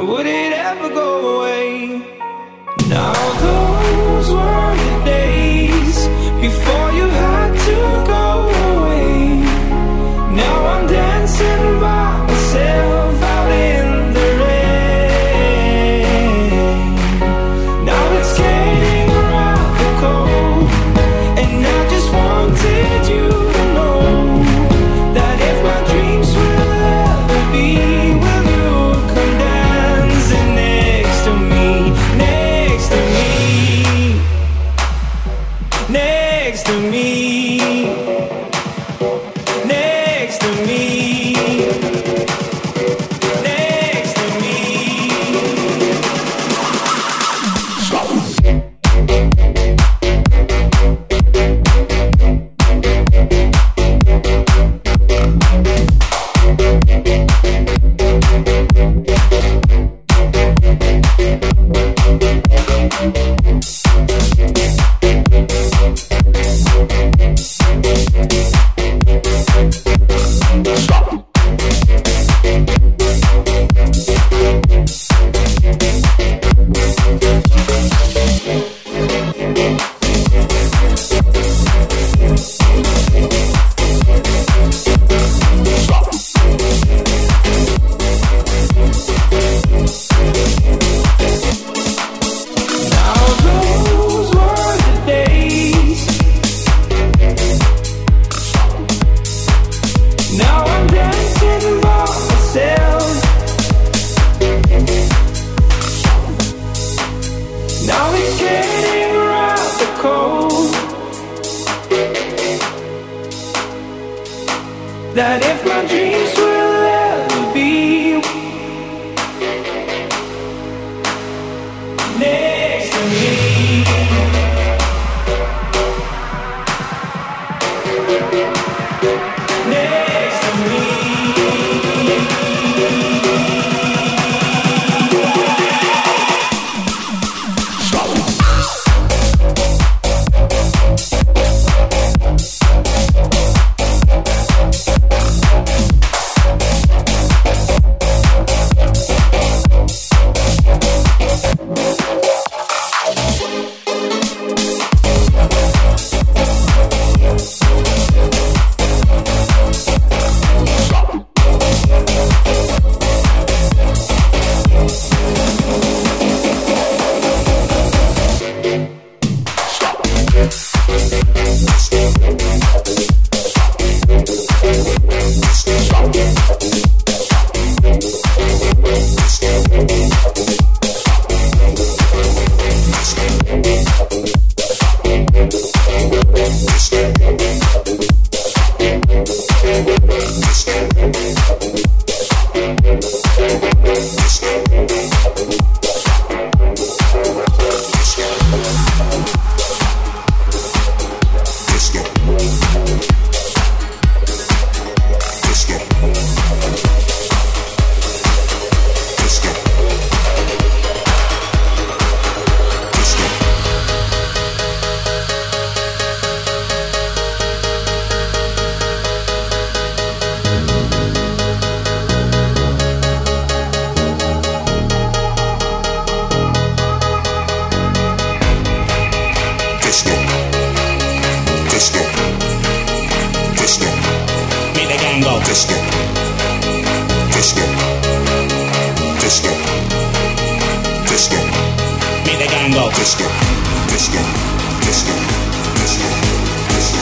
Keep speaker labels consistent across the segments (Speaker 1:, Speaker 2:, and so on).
Speaker 1: Would it ever go away? Now those were the days
Speaker 2: before you
Speaker 1: had to go. dreams were
Speaker 2: Tango. Disco. Disco. Disco. Disco.
Speaker 1: Meet the gango.
Speaker 2: Disco. Disco. Disco. Disco. Disco.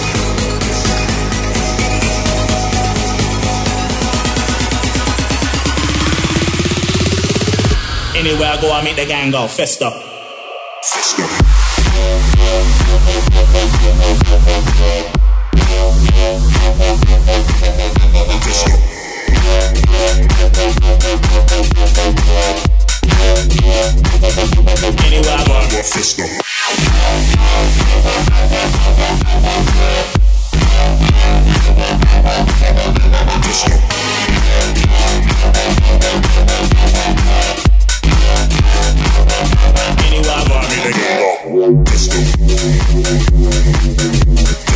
Speaker 1: Anywhere I go, I meet the gang go. Fist
Speaker 2: up. Fist
Speaker 1: up. Let's go.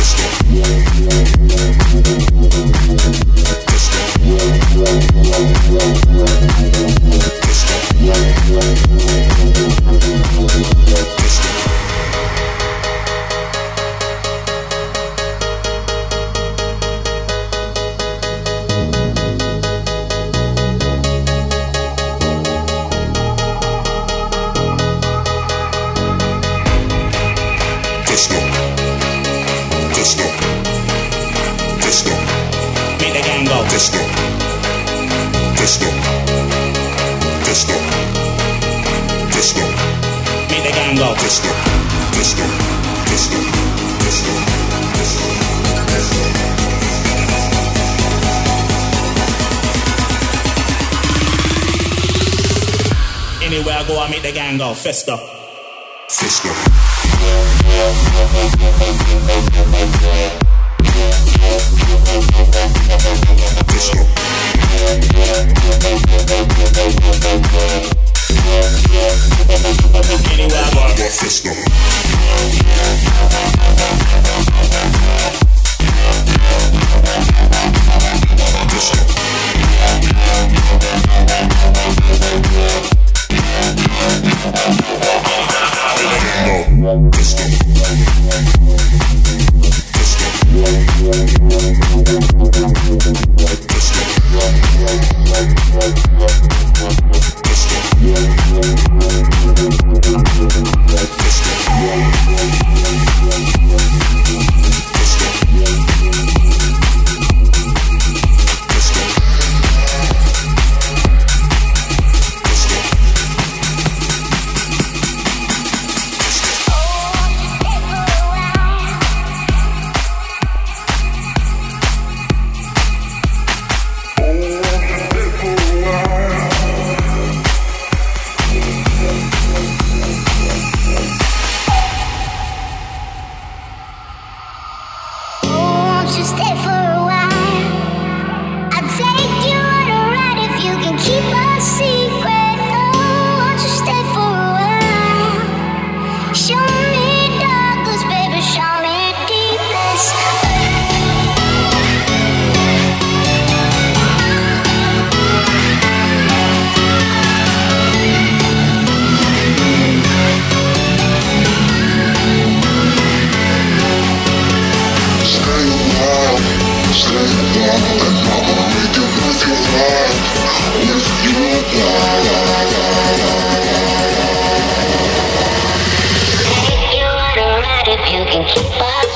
Speaker 2: Disco. Disco.
Speaker 3: gang go, fester. Festa. can keep
Speaker 4: up.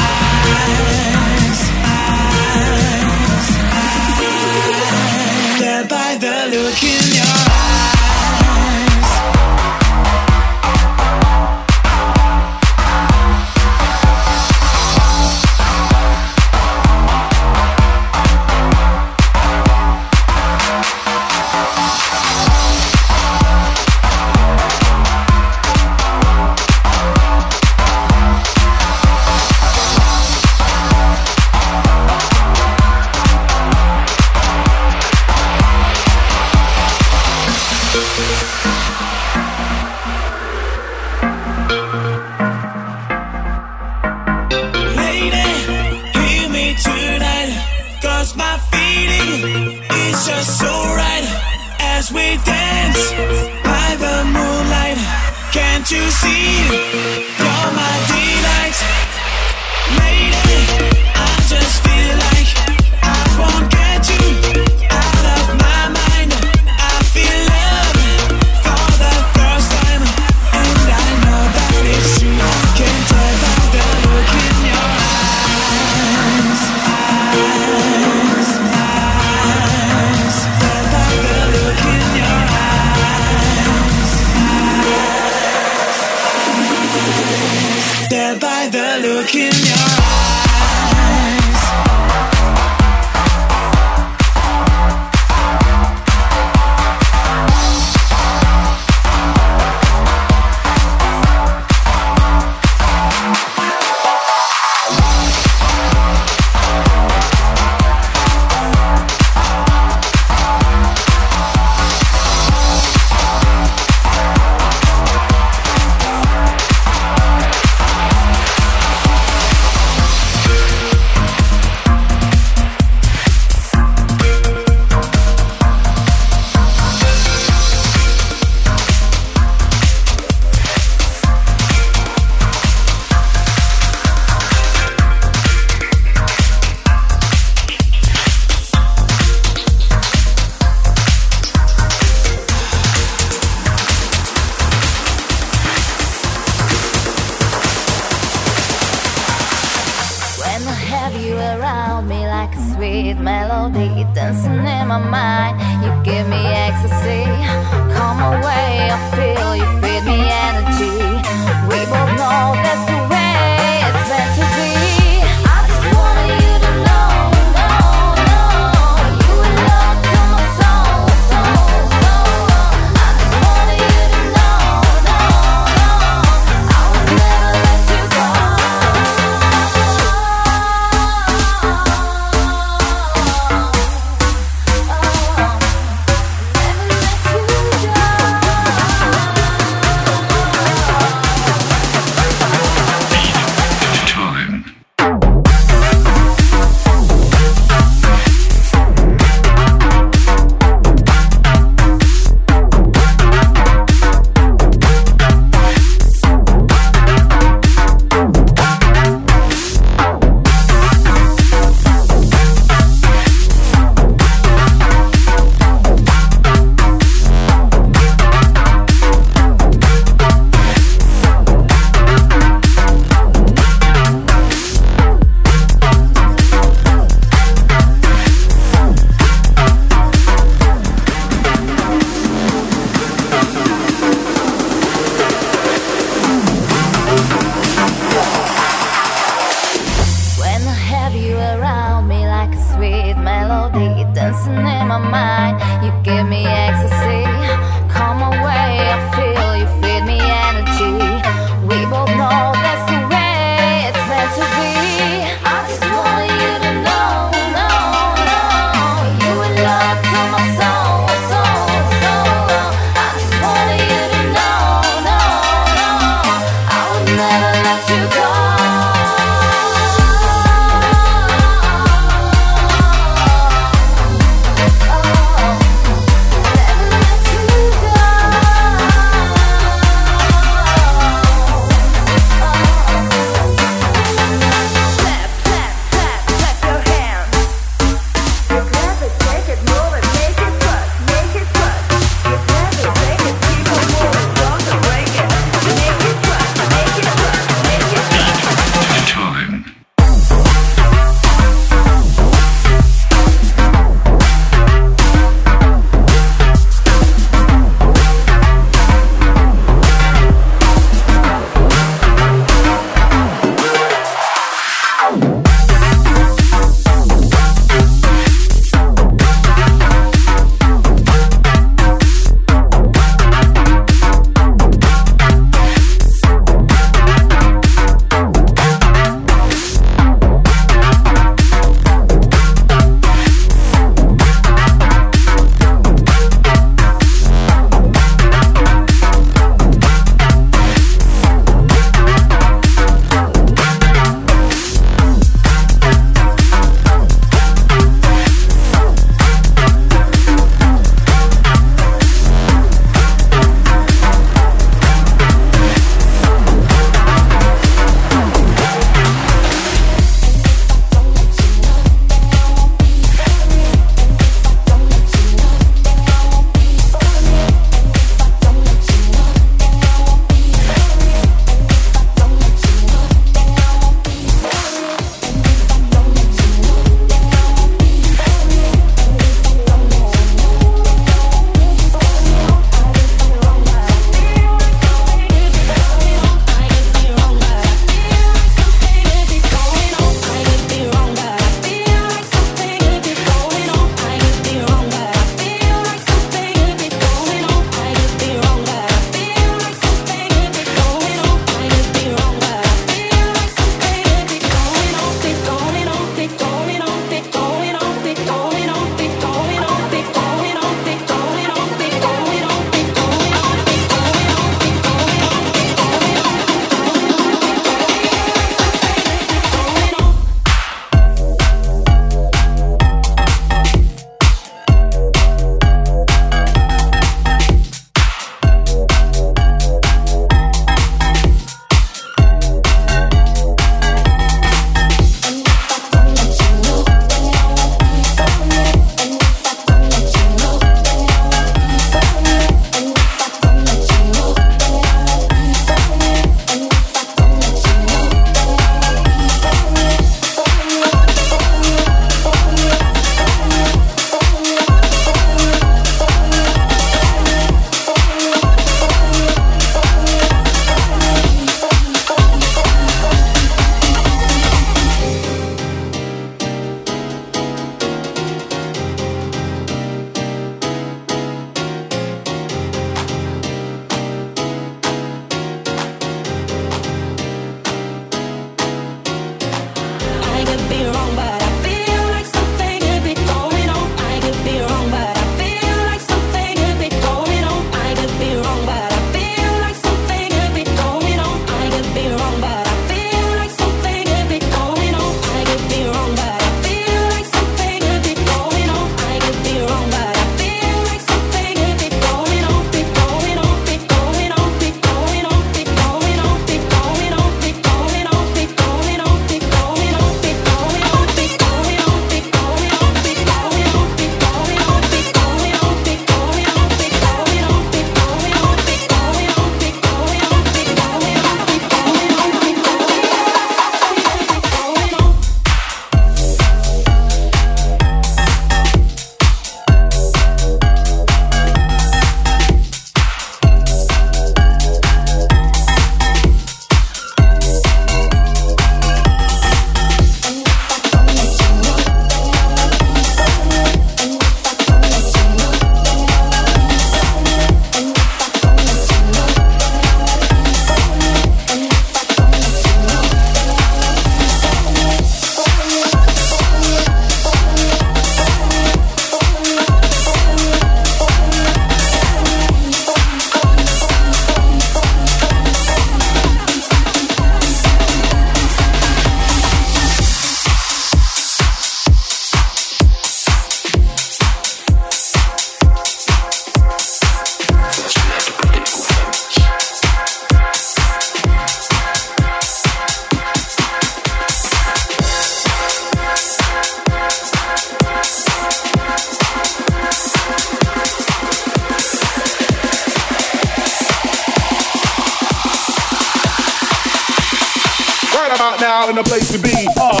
Speaker 4: style and
Speaker 3: a
Speaker 5: place to be. Uh.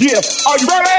Speaker 5: Yeah, are you ready?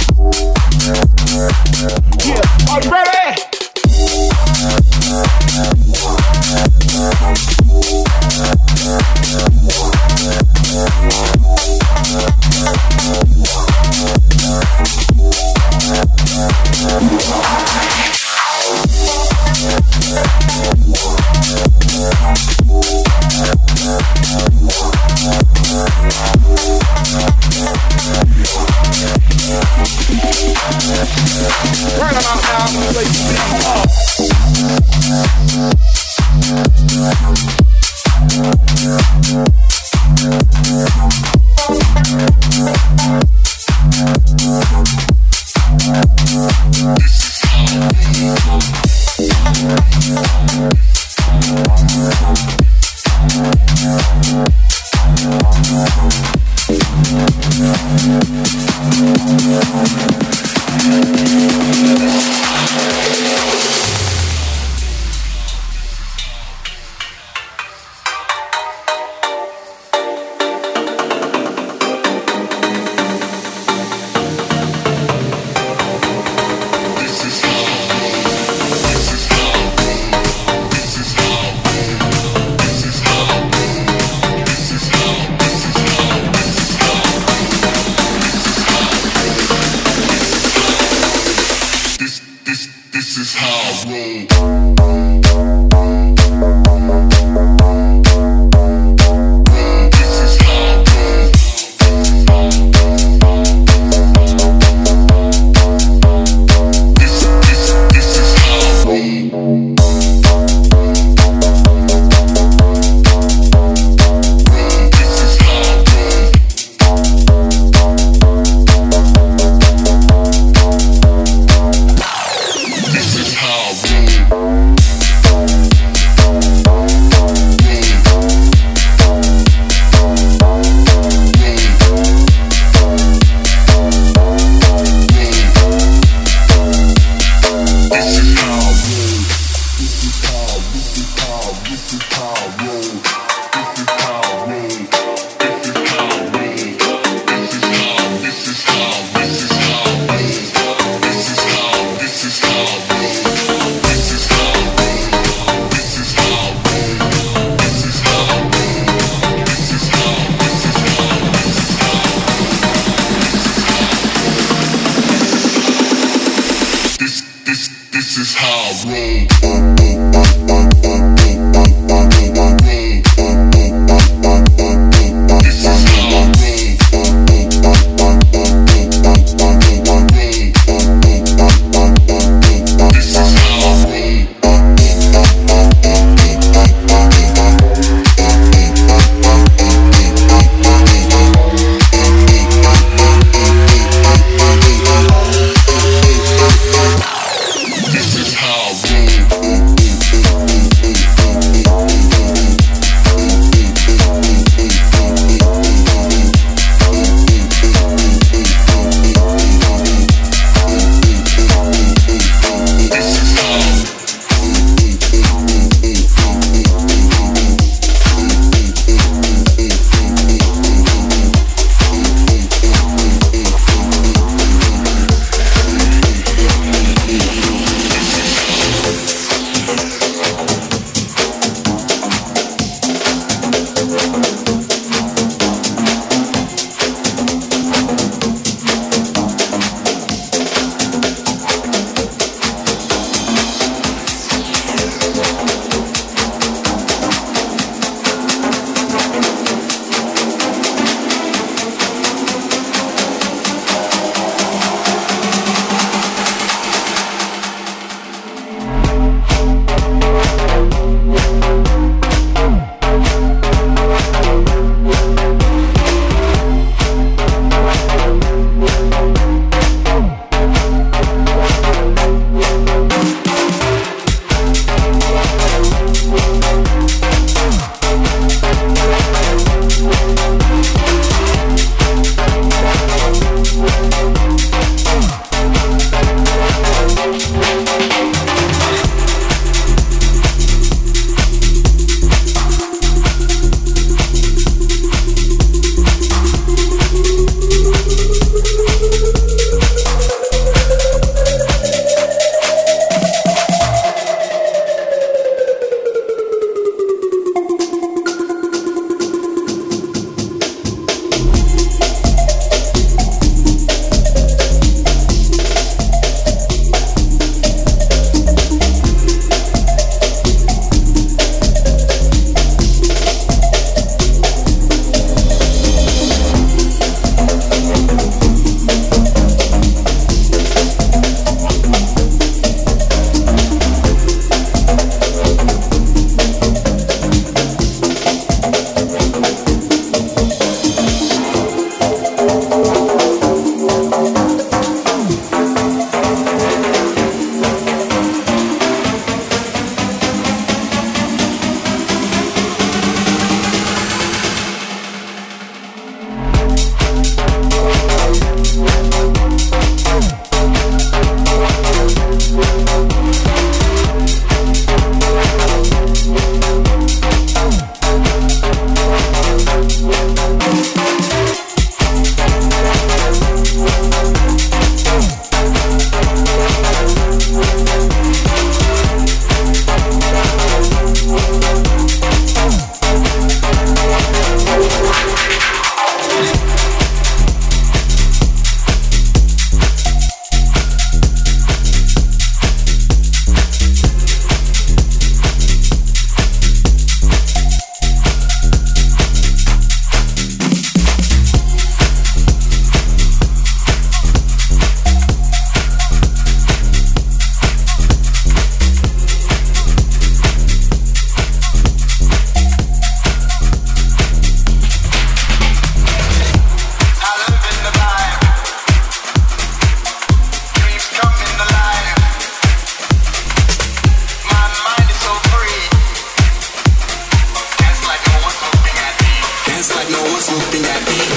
Speaker 4: something that beat.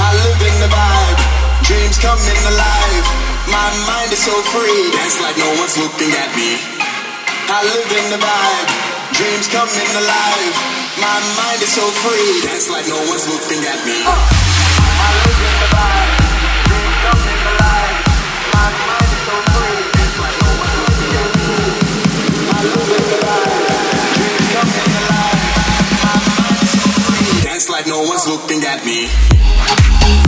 Speaker 4: I live in
Speaker 5: the
Speaker 4: vibe, dreams
Speaker 6: coming alive. My mind is so free, dance like no one's looking at me. I live in the vibe, dreams coming alive. My mind is so free, dance like no one's looking at me. Uh. I live in the vibe, dreams coming alive. My mind is so free, dance like no one's looking at me. I live in the vibe. like no one's looking at me.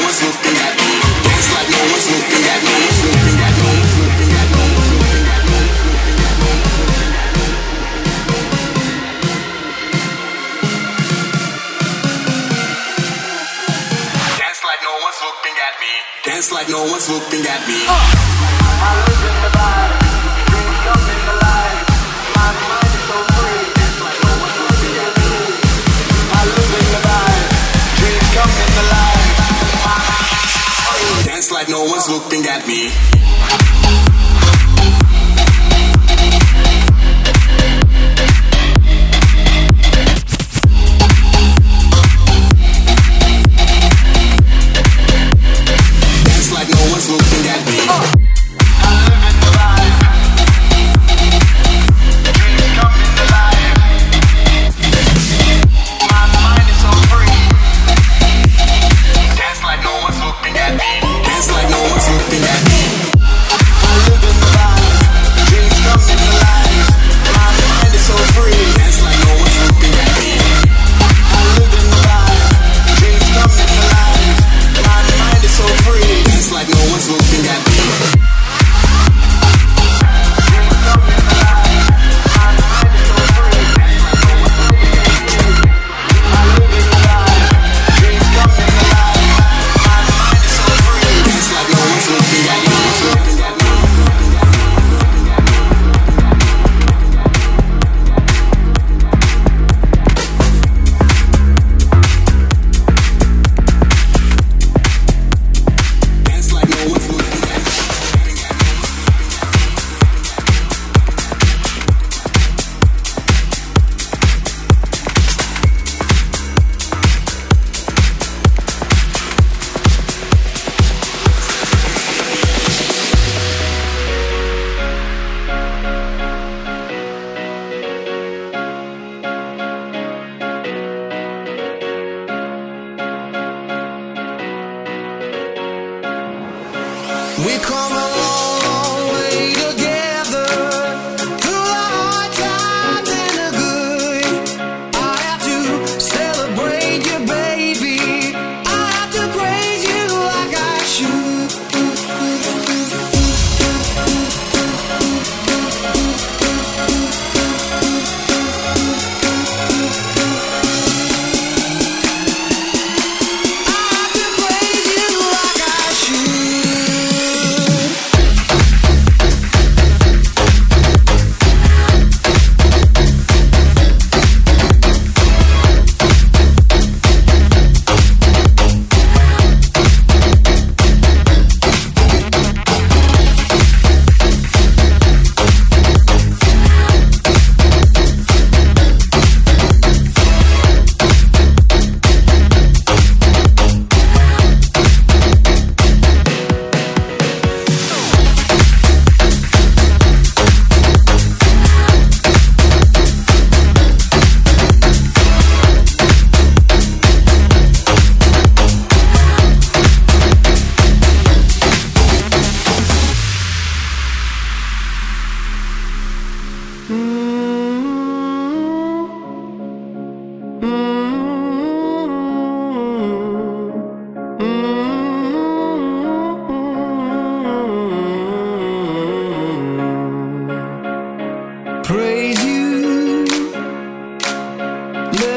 Speaker 6: Dance like no one's looking at me. Looking at me. Dance like no one's looking at me.
Speaker 7: Dance like no one's looking at me. Uh. no one's looking at me.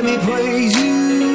Speaker 7: let me praise you.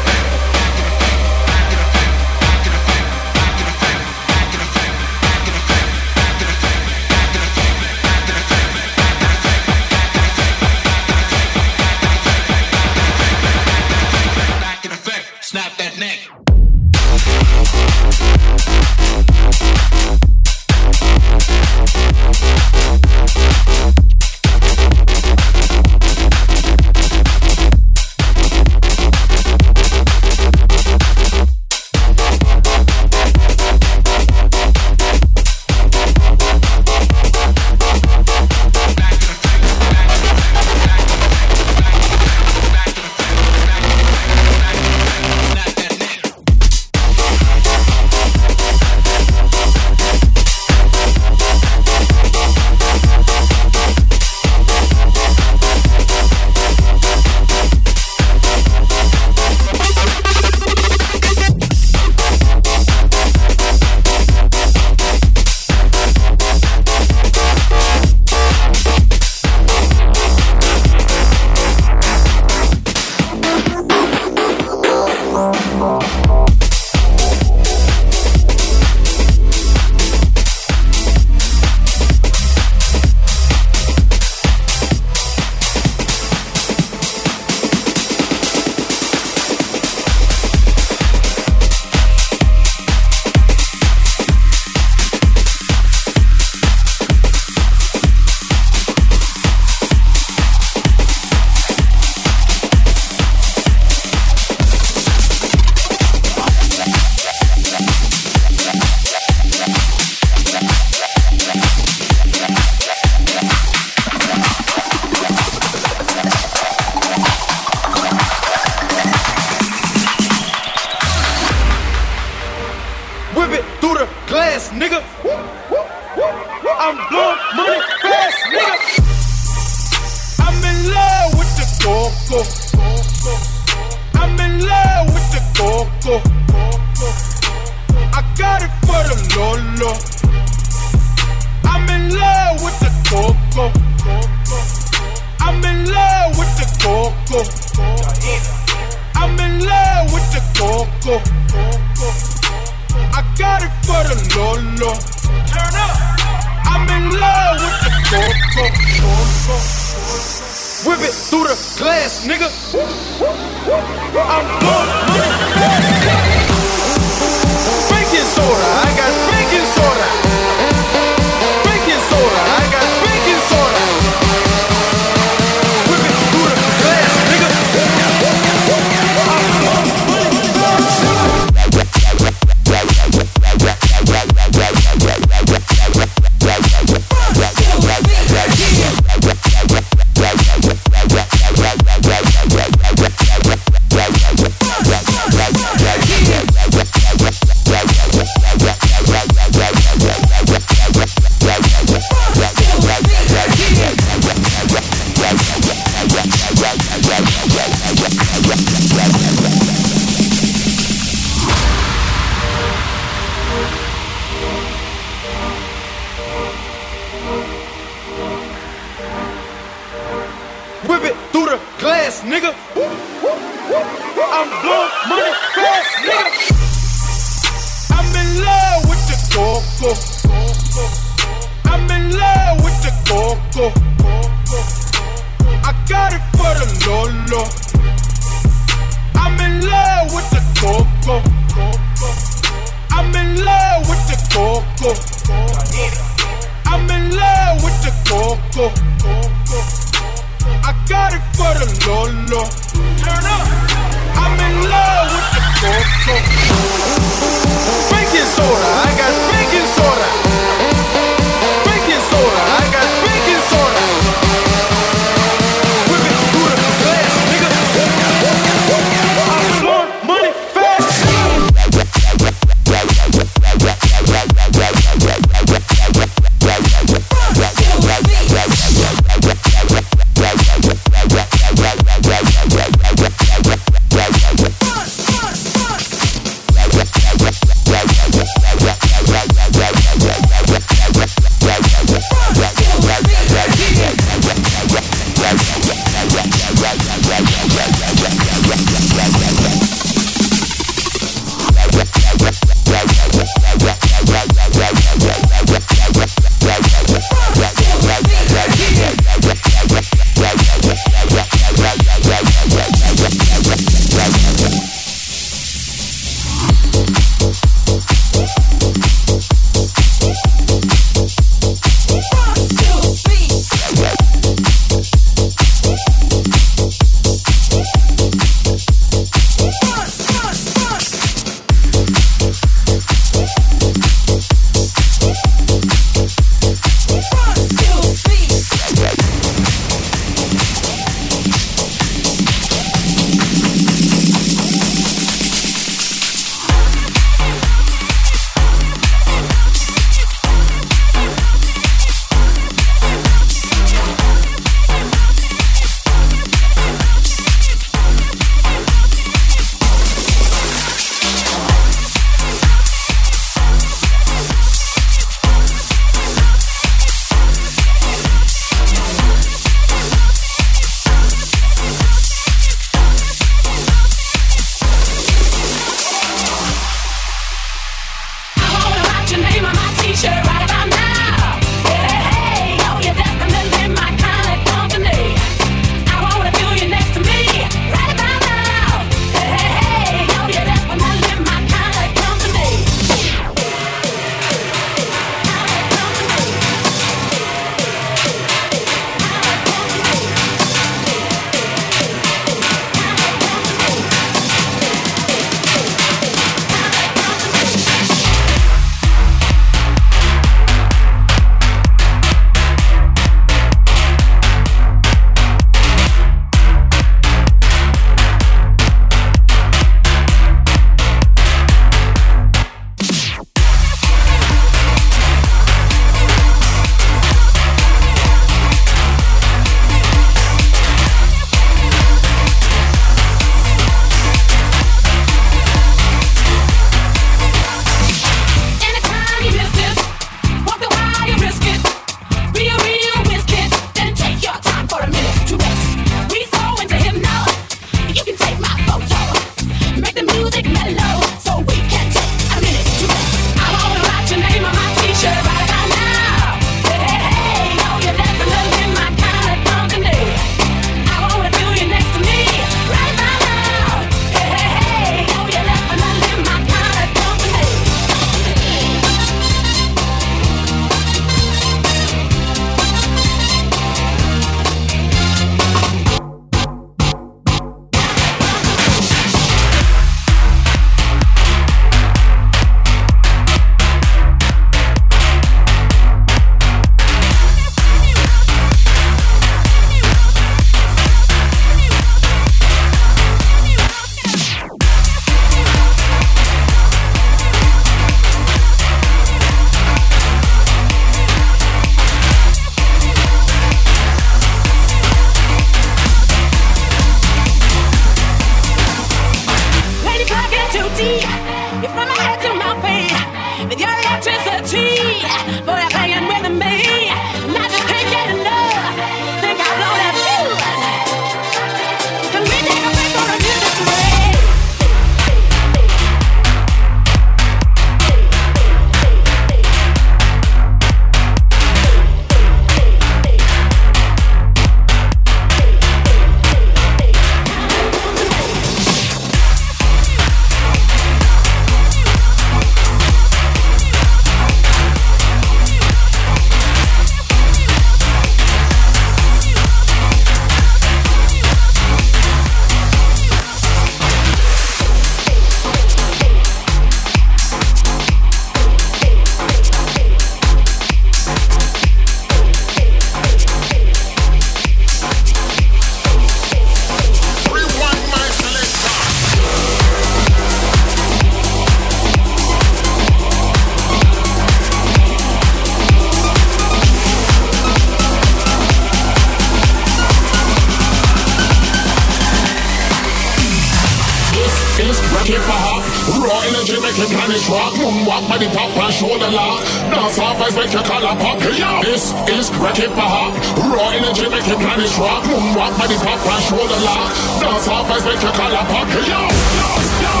Speaker 7: the
Speaker 2: pop and shoulder lock. Dance off make your collar pop. Yeah. This is Wreck-It Pop. Raw energy make your planet rock. Moonwalk by the pop and shoulder lock. Dance off make your collar pop. Yeah. Yo,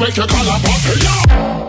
Speaker 2: make your collar pop. Yeah.